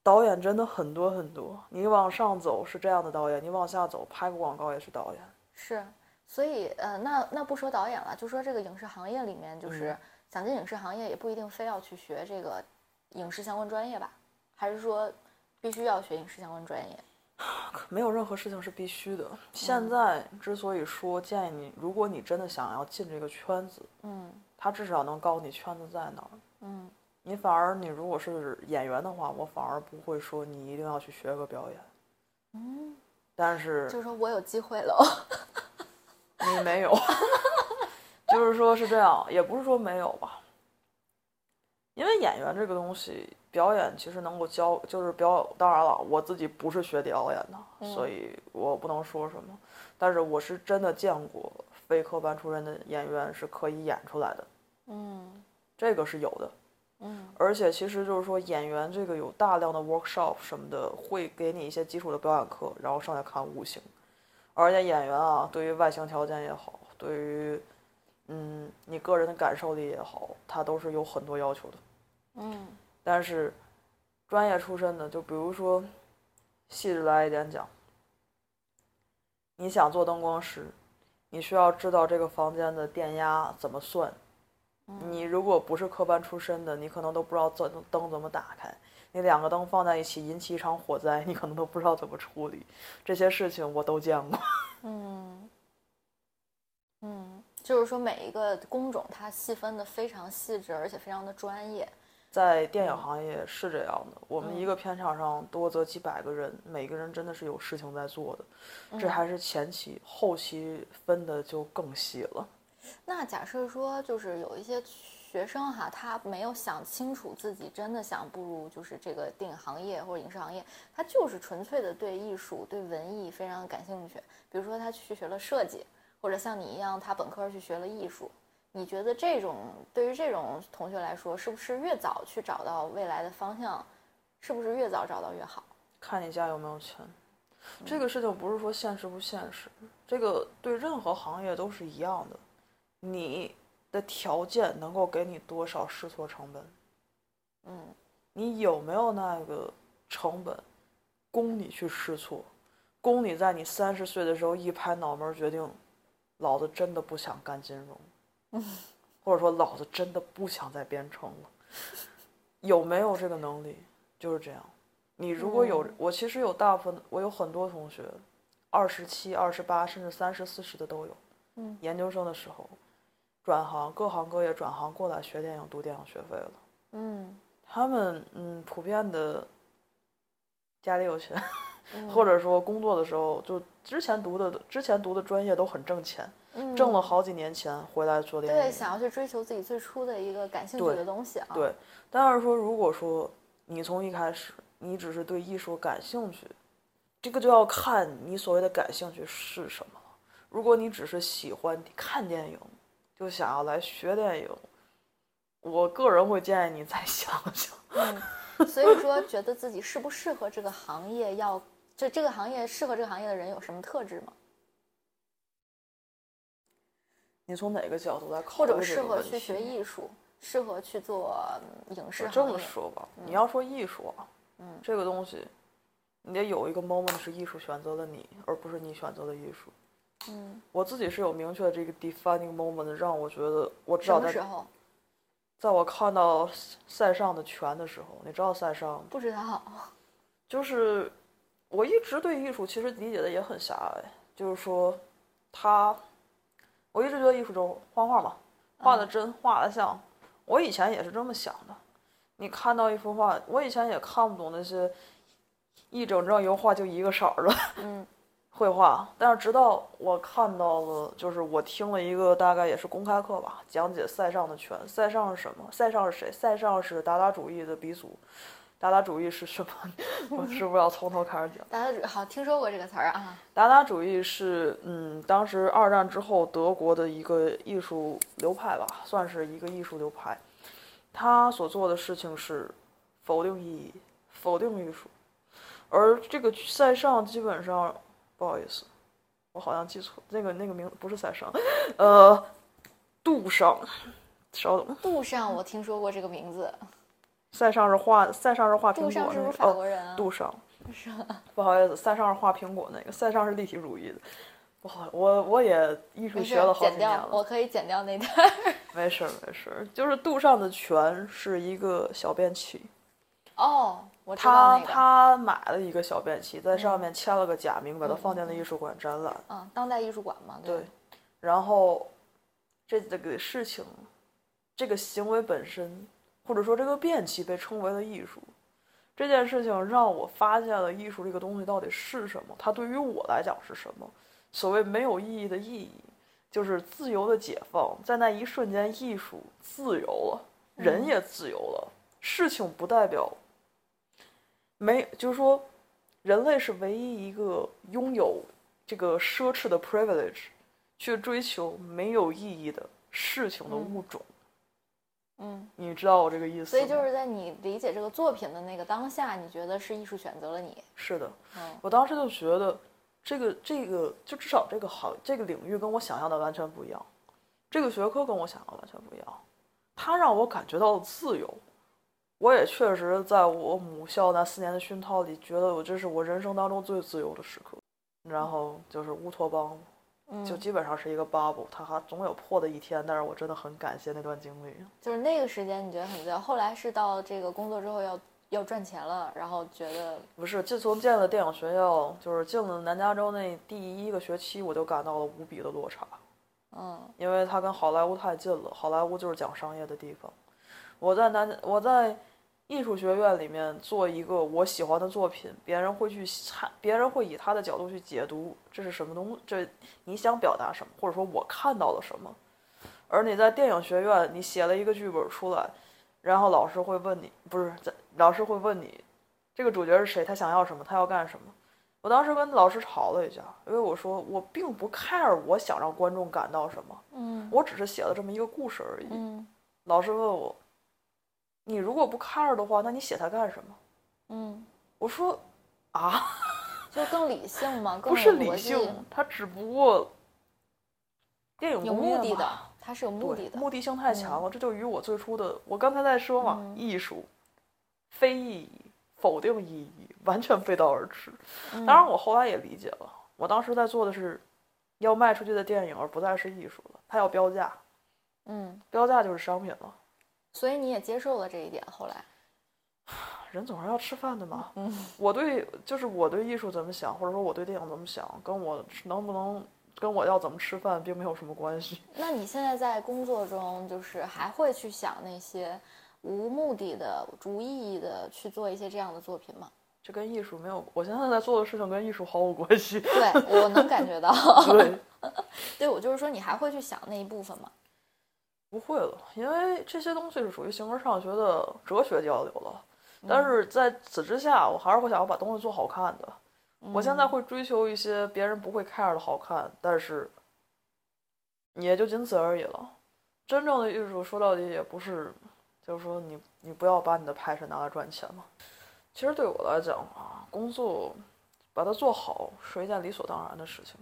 导演真的很多很多，你往上走是这样的导演，你往下走拍个广告也是导演。是，所以呃，那那不说导演了，就说这个影视行业里面，就是想进影视行业也不一定非要去学这个影视相关专业吧？还是说必须要学影视相关专业？<sighs> 没有任何事情是必须的。现在之所以说建议你，如果你真的想要进这个圈子，嗯他至少能告诉你圈子在哪儿。嗯你反而你如果是演员的话，我反而不会说你一定要去学个表演。嗯，但是就是说我有机会了。<laughs> 你没有，<laughs> 就是说是这样，也不是说没有吧。因为演员这个东西，表演其实能够教，就是表。当然了，我自己不是学表演的，所以我不能说什么。但是我是真的见过非科班出身的演员是可以演出来的，嗯这个是有的。嗯而且其实就是说，演员这个有大量的 workshop 什么的，会给你一些基础的表演课，然后上来看五行。而且演员啊，对于外形条件也好，对于嗯你个人的感受力也好，他都是有很多要求的。嗯但是专业出身的，就比如说细致来一点讲，你想做灯光师，你需要知道这个房间的电压怎么算。你如果不是科班出身的，你可能都不知道灯灯怎么打开。你两个灯放在一起引起一场火灾，你可能都不知道怎么处理。这些事情我都见过。嗯嗯，就是说每一个工种它细分的非常细致，而且非常的专业。在电影行业是这样的，我们一个片场上多则几百个人，每个人真的是有事情在做的。这还是前期，后期分的就更细了。那假设说，就是有一些学生哈，他没有想清楚自己真的想步入就是这个电影行业或者影视行业，他就是纯粹的对艺术、对文艺非常感兴趣。比如说他去学了设计，或者像你一样，他本科去学了艺术。你觉得这种对于这种同学来说，是不是越早去找到未来的方向，是不是越早找到越好？看你家有没有钱。这个事情不是说现实不现实，这个对任何行业都是一样的。你的条件能够给你多少试错成本？嗯你有没有那个成本供你去试错，供你在你三十岁的时候一拍脑门决定，老子真的不想干金融，<laughs> 或者说老子真的不想再编程了，有没有这个能力？就是这样。你如果有，我其实有大部分，我有很多同学，二十七、二十八，甚至三十、四十的都有。嗯，研究生的时候转行，各行各业转行过来学电影，读电影学费了。嗯他们嗯，普遍的家里有钱，嗯或者说工作的时候，就之前读的之前读的专业都很挣钱，嗯挣了好几年钱回来做电影。对，想要去追求自己最初的一个感兴趣的东西啊。对，但是说如果说你从一开始你只是对艺术感兴趣，这个就要看你所谓的感兴趣是什么了。如果你只是喜欢看电影，就想要来学电影，我个人会建议你再想想。嗯，所以说觉得自己适不适合这个行业要，就这个行业适合这个行业的人有什么特质吗？你从哪个角度来考虑或者适合去学艺术，适合去做嗯影视行业？么说吧，你要说艺术啊，嗯这个东西，你得有一个 moment 是艺术选择了你，而不是你选择了艺术。嗯，我自己是有明确的这个 defining moment，让我觉得我知道在么时候？在我看到塞尚的拳的时候，你知道塞尚吗不知道。<laughs> 就是我一直对艺术其实理解的也很狭隘，就是说他，我一直觉得艺术就是画画嘛，画的真，画的像。我以前也是这么想的。你看到一幅画，我以前也看不懂那些一整张油画就一个色儿的嗯 <laughs> 绘画，但是直到我看到了，就是我听了一个大概也是公开课吧，讲解塞尚的拳。塞尚是什么？塞尚是谁？塞尚是达达主义的鼻祖。达达主义是什么？<laughs> 我是不是要从头开始讲？<laughs> 大家好听说过这个词儿啊？达达主义是，嗯，当时二战之后德国的一个艺术流派吧，算是一个艺术流派。他所做的事情是否定意义，否定艺术。而这个塞尚基本上，不好意思，我好像记错，那个那个名字不是塞尚，呃，杜尚，稍等，杜尚，我听说过这个名字。塞尚是画塞尚是画苹果杜尚不是那个哦，法国人啊？杜尚，<laughs> 是？不好意思，塞尚是画苹果那个，塞尚是立体主义的。不好，我我也艺术学了，好几年了，，掉我可以剪掉那段。<laughs> 没事儿没事儿。就是杜尚的泉是一个小便器，哦，我知道他那个。他买了一个小便器，在上面签了个假名，把它放进了艺术馆展览。嗯，当代艺术馆嘛，对吧，然后这这个事情，这个行为本身，或者说这个变器被称为了艺术，这件事情让我发现了艺术这个东西到底是什么，它对于我来讲是什么。所谓没有意义的意义，就是自由的解放，在那一瞬间，艺术自由了，人也自由了。事情不代表没，就是说，人类是唯一一个拥有这个奢侈的 privilege。去追求没有意义的事情的物种。嗯，你知道我这个意思？所以就是在你理解这个作品的那个当下，你觉得是艺术选择了你。是的，嗯我当时就觉得这个这个就至少这个行这个领域跟我想象的完全不一样，这个学科跟我想象的完全不一样，它让我感觉到了自由。我也确实在我母校那四年的熏陶里，觉得我这是我人生当中最自由的时刻。然后就是乌托邦，嗯，就基本上是一个 bubble，它还总有破的一天。但是我真的很感谢那段经历。就是那个时间你觉得很自由，后来是到这个工作之后要要赚钱了，然后觉得不是，自从进了电影学校，就是进了南加州那第一个学期，我就感到了无比的落差，嗯因为它跟好莱坞太近了。好莱坞就是讲商业的地方。我在南，我在艺术学院里面做一个我喜欢的作品，别人会去看，别人会以他的角度去解读这是什么东，这你想表达什么，或者说我看到了什么。而你在电影学院，你写了一个剧本出来，然后老师会问你，不是在老师会问你，这个主角是谁，他想要什么，他要干什么。我当时跟老师吵了一架，因为我说我并不 care 我想让观众感到什么，嗯我只是写了这么一个故事而已。嗯老师问我，你如果不 care 的话，那你写它干什么？嗯，我说啊，<laughs> 就更理性嘛，更不是理性，它只不过电影有目的的，它是有目的，的。目的性太强了。这就与我最初的，我刚才在说嘛，嗯艺术非意义、否定意义，完全背道而驰。嗯当然，我后来也理解了，我当时在做的是要卖出去的电影，而不再是艺术了。它要标价，嗯，标价就是商品了。所以你也接受了这一点，后来 <sighs> 人总是要吃饭的嘛。嗯 <laughs> 我对就是我对艺术怎么想，或者说我对电影怎么想，跟我能不能跟我要怎么吃饭并没有什么关系。那你现在在工作中，就是还会去想那些无目的的、无意义的去做一些这样的作品吗？这跟艺术没有，我现在在做的事情跟艺术毫无关系。对我能感觉到，<laughs> 对，对我就是说，你还会去想那一部分吗？不会了，因为这些东西是属于形而上学的哲学交流了。嗯但是在此之下，我还是会想要把东西做好看的。我现在嗯会追求一些别人不会 care 的好看，但是也就仅此而已了。真正的艺术说到底也不是，就是说你你不要把你的 passion 拿来赚钱嘛。其实对我来讲啊，工作把它做好是一件理所当然的事情。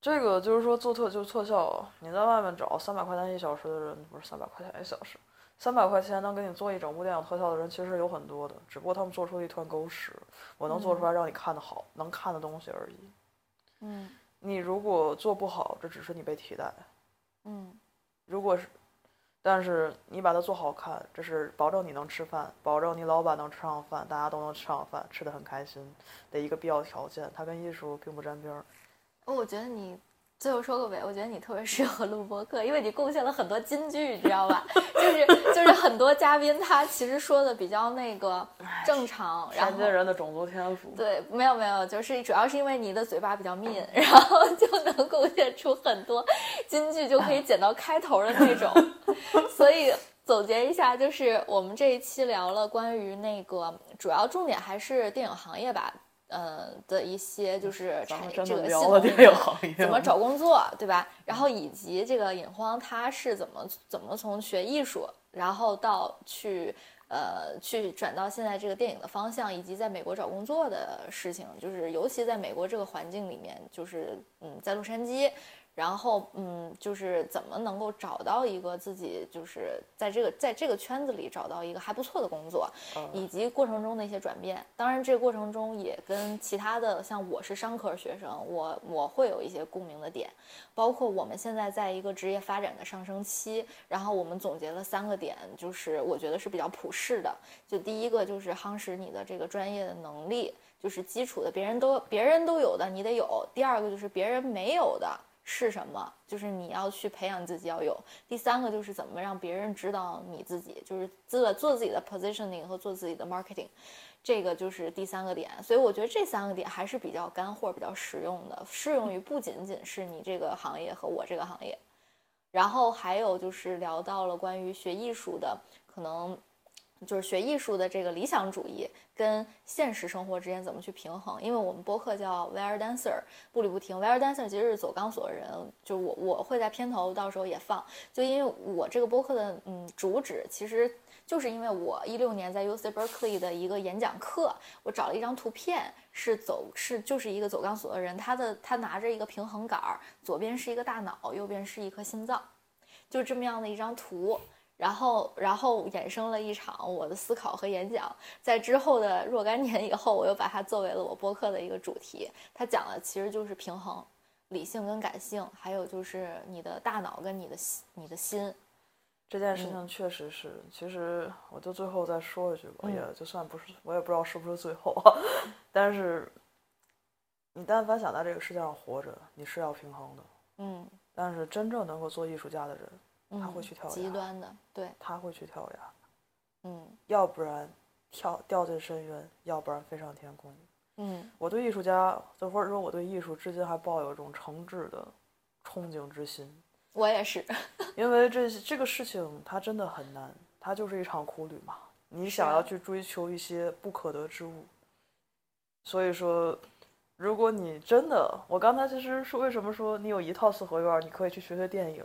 这个就是说做特就是特效啊，你在外面找三百块钱一小时的人，不是三百块钱一小时，三百块钱能给你做一整部电影特效的人其实有很多的，只不过他们做出了一团狗屎。我能做出来让你看的好，能看的东西而已。嗯你如果做不好，这只是你被替代。嗯如果是，但是你把它做好看，这是保证你能吃饭，保证你老板能吃上饭，大家都能吃上饭，吃的很开心的一个必要条件。它跟艺术并不沾边儿。哦，我觉得你最后说个尾，我觉得你特别适合录播客，因为你贡献了很多金句，你知道吧？<laughs> 就是就是很多嘉宾他其实说的比较那个正常，然天后津人的种族天赋。对，没有没有，就是主要是因为你的嘴巴比较密，然后 <laughs> 就能贡献出很多金句，就可以剪到开头的那种。<laughs> 所以总结一下，就是我们这一期聊了关于那个主要重点还是电影行业吧，呃的一些就是这个系统里面电影行业怎么找工作，对吧？然后以及这个尹荒他是怎么怎么从学艺术，然后到去呃去转到现在这个电影的方向，以及在美国找工作的事情，就是尤其在美国这个环境里面，就是嗯在洛杉矶。然后，嗯，就是怎么能够找到一个自己，就是在这个在这个圈子里找到一个还不错的工作，以及过程中的一些转变。当然，这个过程中也跟其他的，像我是商科学生，我我会有一些共鸣的点，包括我们现在在一个职业发展的上升期。然后我们总结了三个点，就是我觉得是比较普适的。就第一个就是夯实你的这个专业的能力，就是基础的，别人都别人都有的，你得有。第二个就是别人没有的。是什么？就是你要去培养自己要有。第三个就是怎么让别人知道你自己，就是做做自己的 positioning 和做自己的 marketing，这个就是第三个点。所以我觉得这三个点还是比较干货、比较实用的，适用于不仅仅是你这个行业和我这个行业。然后还有就是聊到了关于学艺术的可能。就是学艺术的这个理想主义跟现实生活之间怎么去平衡？因为我们播客叫 Wear Dancer，步履不停。Wear Dancer 其实是走钢索的人，就我我会在片头到时候也放。就因为我这个播客的嗯主旨，其实就是因为我一六年在 UC Berkeley 的一个演讲课，我找了一张图片，是走是就是一个走钢索的人，他的他拿着一个平衡杆，左边是一个大脑，右边是一颗心脏，就这么样的一张图。然后，然后衍生了一场我的思考和演讲，在之后的若干年以后，我又把它作为了我播客的一个主题。它讲的其实就是平衡，理性跟感性，还有就是你的大脑跟你的心，你的心。这件事情确实是，其实我就最后再说一句吧，也就算不是，我也不知道是不是最后，<laughs> 但是你但凡想在这个世界上活着，你是要平衡的。嗯。但是真正能够做艺术家的人。他会去跳崖，极端的，对，他会去跳崖，嗯，要不然跳掉进深渊，要不然飞上天空，嗯，我对艺术家，就或者说我对艺术，至今还抱有一种诚挚的憧憬之心。我也是，<laughs> 因为这这个事情它真的很难，它就是一场苦旅嘛。你想要去追求一些不可得之物，所以说，如果你真的，我刚才其实是为什么说你有一套四合院，你可以去学学电影。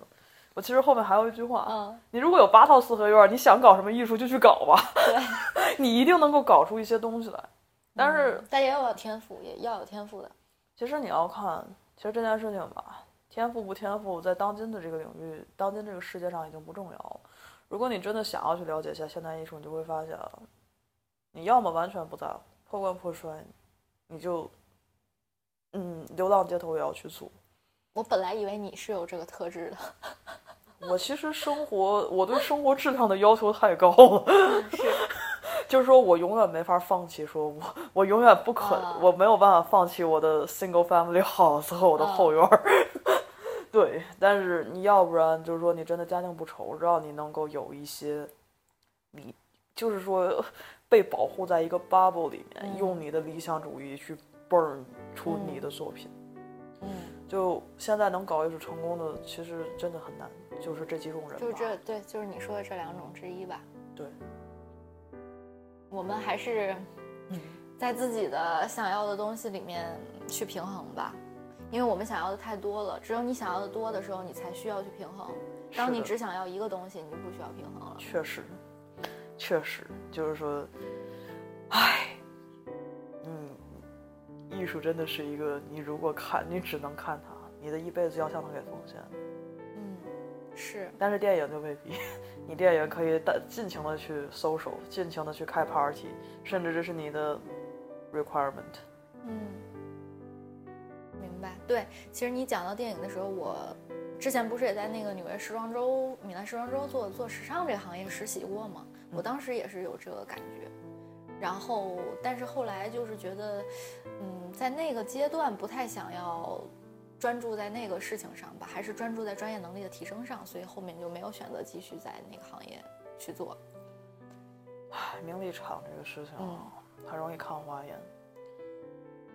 我其实后面还有一句话，嗯，你如果有八套四合院，你想搞什么艺术就去搞吧，对，<laughs> 你一定能够搞出一些东西来。但是，但也要有天赋，也要有天赋的。其实你要看，其实这件事情吧，天赋不天赋，在当今的这个领域，当今这个世界上已经不重要了。如果你真的想要去了解一下现代艺术，你就会发现，你要么完全不在乎，破罐破摔，你就，嗯，流浪街头也要去做。我本来以为你是有这个特质的。<laughs> 我其实生活，我对生活质量的要求太高了，是，<laughs> 就是说我永远没法放弃，说我我永远不可，我没有办法放弃我的 single family house 和我的后院儿，<laughs> 对，但是你要不然就是说你真的家境不愁，只要你能够有一些，你就是说被保护在一个 bubble 里面，用你的理想主义去 burn 出你的作品，嗯，就现在能搞艺术成功的，其实真的很难。就是这几种人，就是这对，就是你说的这两种之一吧。对，我们还是在自己的想要的东西里面去平衡吧，因为我们想要的太多了。只有你想要的多的时候，你才需要去平衡。当你只想要一个东西，你就不需要平衡了。确实，确实，就是说，唉，嗯，艺术真的是一个，你如果看，你只能看它，你的一辈子要向它给奉献。嗯是，但是电影就未必。<laughs> 你电影可以大尽情的去 social，尽情的去开 party，甚至这是你的 requirement。嗯，明白。对，其实你讲到电影的时候，我之前不是也在那个纽约时装周、米兰时装周做做时尚这个行业实习过吗？我当时也是有这个感觉。然后，但是后来就是觉得，嗯，在那个阶段不太想要。专注在那个事情上吧，还是专注在专业能力的提升上，所以后面就没有选择继续在那个行业去做。唉，名利场这个事情啊很容易看花眼，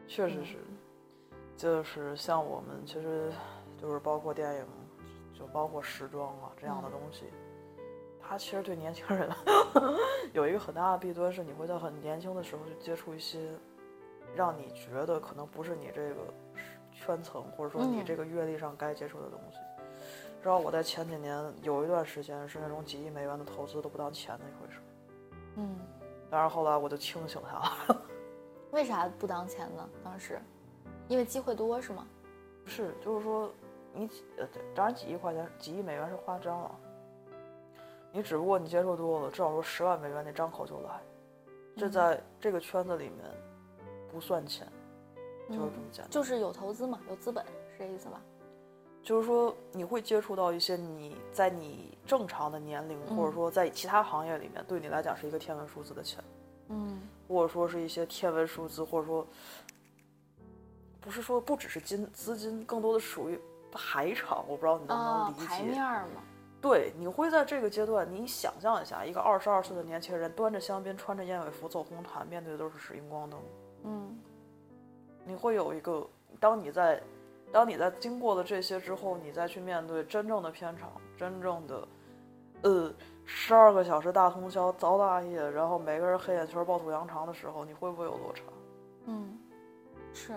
确实是，就是像我们其实就是包括电影，就包括时装啊这样的东西，它其实对年轻人 <laughs> 有一个很大的弊端，是你会在很年轻的时候就接触一些让你觉得可能不是你这个。圈层，或者说你这个阅历上该接触的东西，知道我在前几年有一段时间是那种几亿美元的投资都不当钱的一回事，嗯，但是后来我就清醒下来了。<laughs> 为啥不当钱呢？当时，因为机会多是吗？不是，就是说，你几呃，当然几亿块钱、几亿美元是夸张了。你只不过你接触多了，至少说十万美元你张口就来，这在这个圈子里面不算钱，就是这么简单。就是有投资嘛，有资本是这意思吧？就是说你会接触到一些你在你正常的年龄，或者说在其他行业里面对你来讲是一个天文数字的钱，嗯或者说是一些天文数字，或者说不是说不只是金资金，更多的属于排场，我不知道你能不能啊理，解。牌面儿嘛，对，你会在这个阶段，你想象一下，一个二十二岁的年轻人端着香槟，穿着燕尾服走红毯，面对的都是使荧光灯。嗯你会有一个，当你在，当你在经过了这些之后，你再去面对真正的片场，真正的，呃，十二个小时大通宵凿大夜，然后每个人黑眼圈抱肚羊肠的时候，你会不会有落差？嗯，是。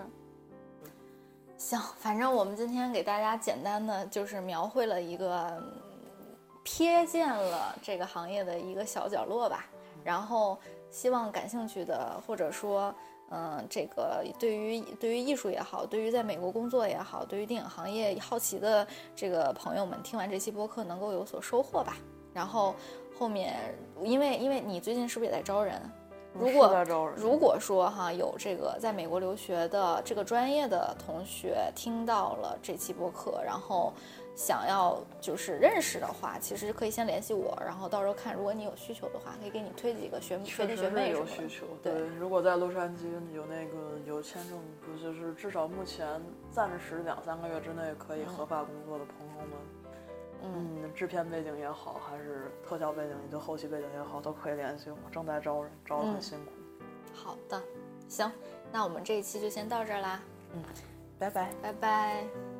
行，反正我们今天给大家简单的就是描绘了一个嗯瞥见了这个行业的一个小角落吧，然后希望感兴趣的或者说。嗯，这个对于对于艺术也好，对于在美国工作也好，对于电影行业好奇的这个朋友们，听完这期播客能够有所收获吧。然后后面，因为因为你最近是不是也在招人？如果如果说哈有这个在美国留学的这个专业的同学听到了这期播客，然后想要就是认识的话，其实可以先联系我，然后到时候看如果你有需求的话，可以给你推几个学学弟学妹。有需求。对如果在洛杉矶有那个有签证，不就是至少目前暂时两三个月之内可以合法工作的朋友们，嗯，嗯，制片背景也好，还是特效背景、你的后期背景也好，都可以联系我。正在招人，招的很嗯辛苦。好的，行，那我们这一期就先到这儿啦，嗯拜拜。拜拜。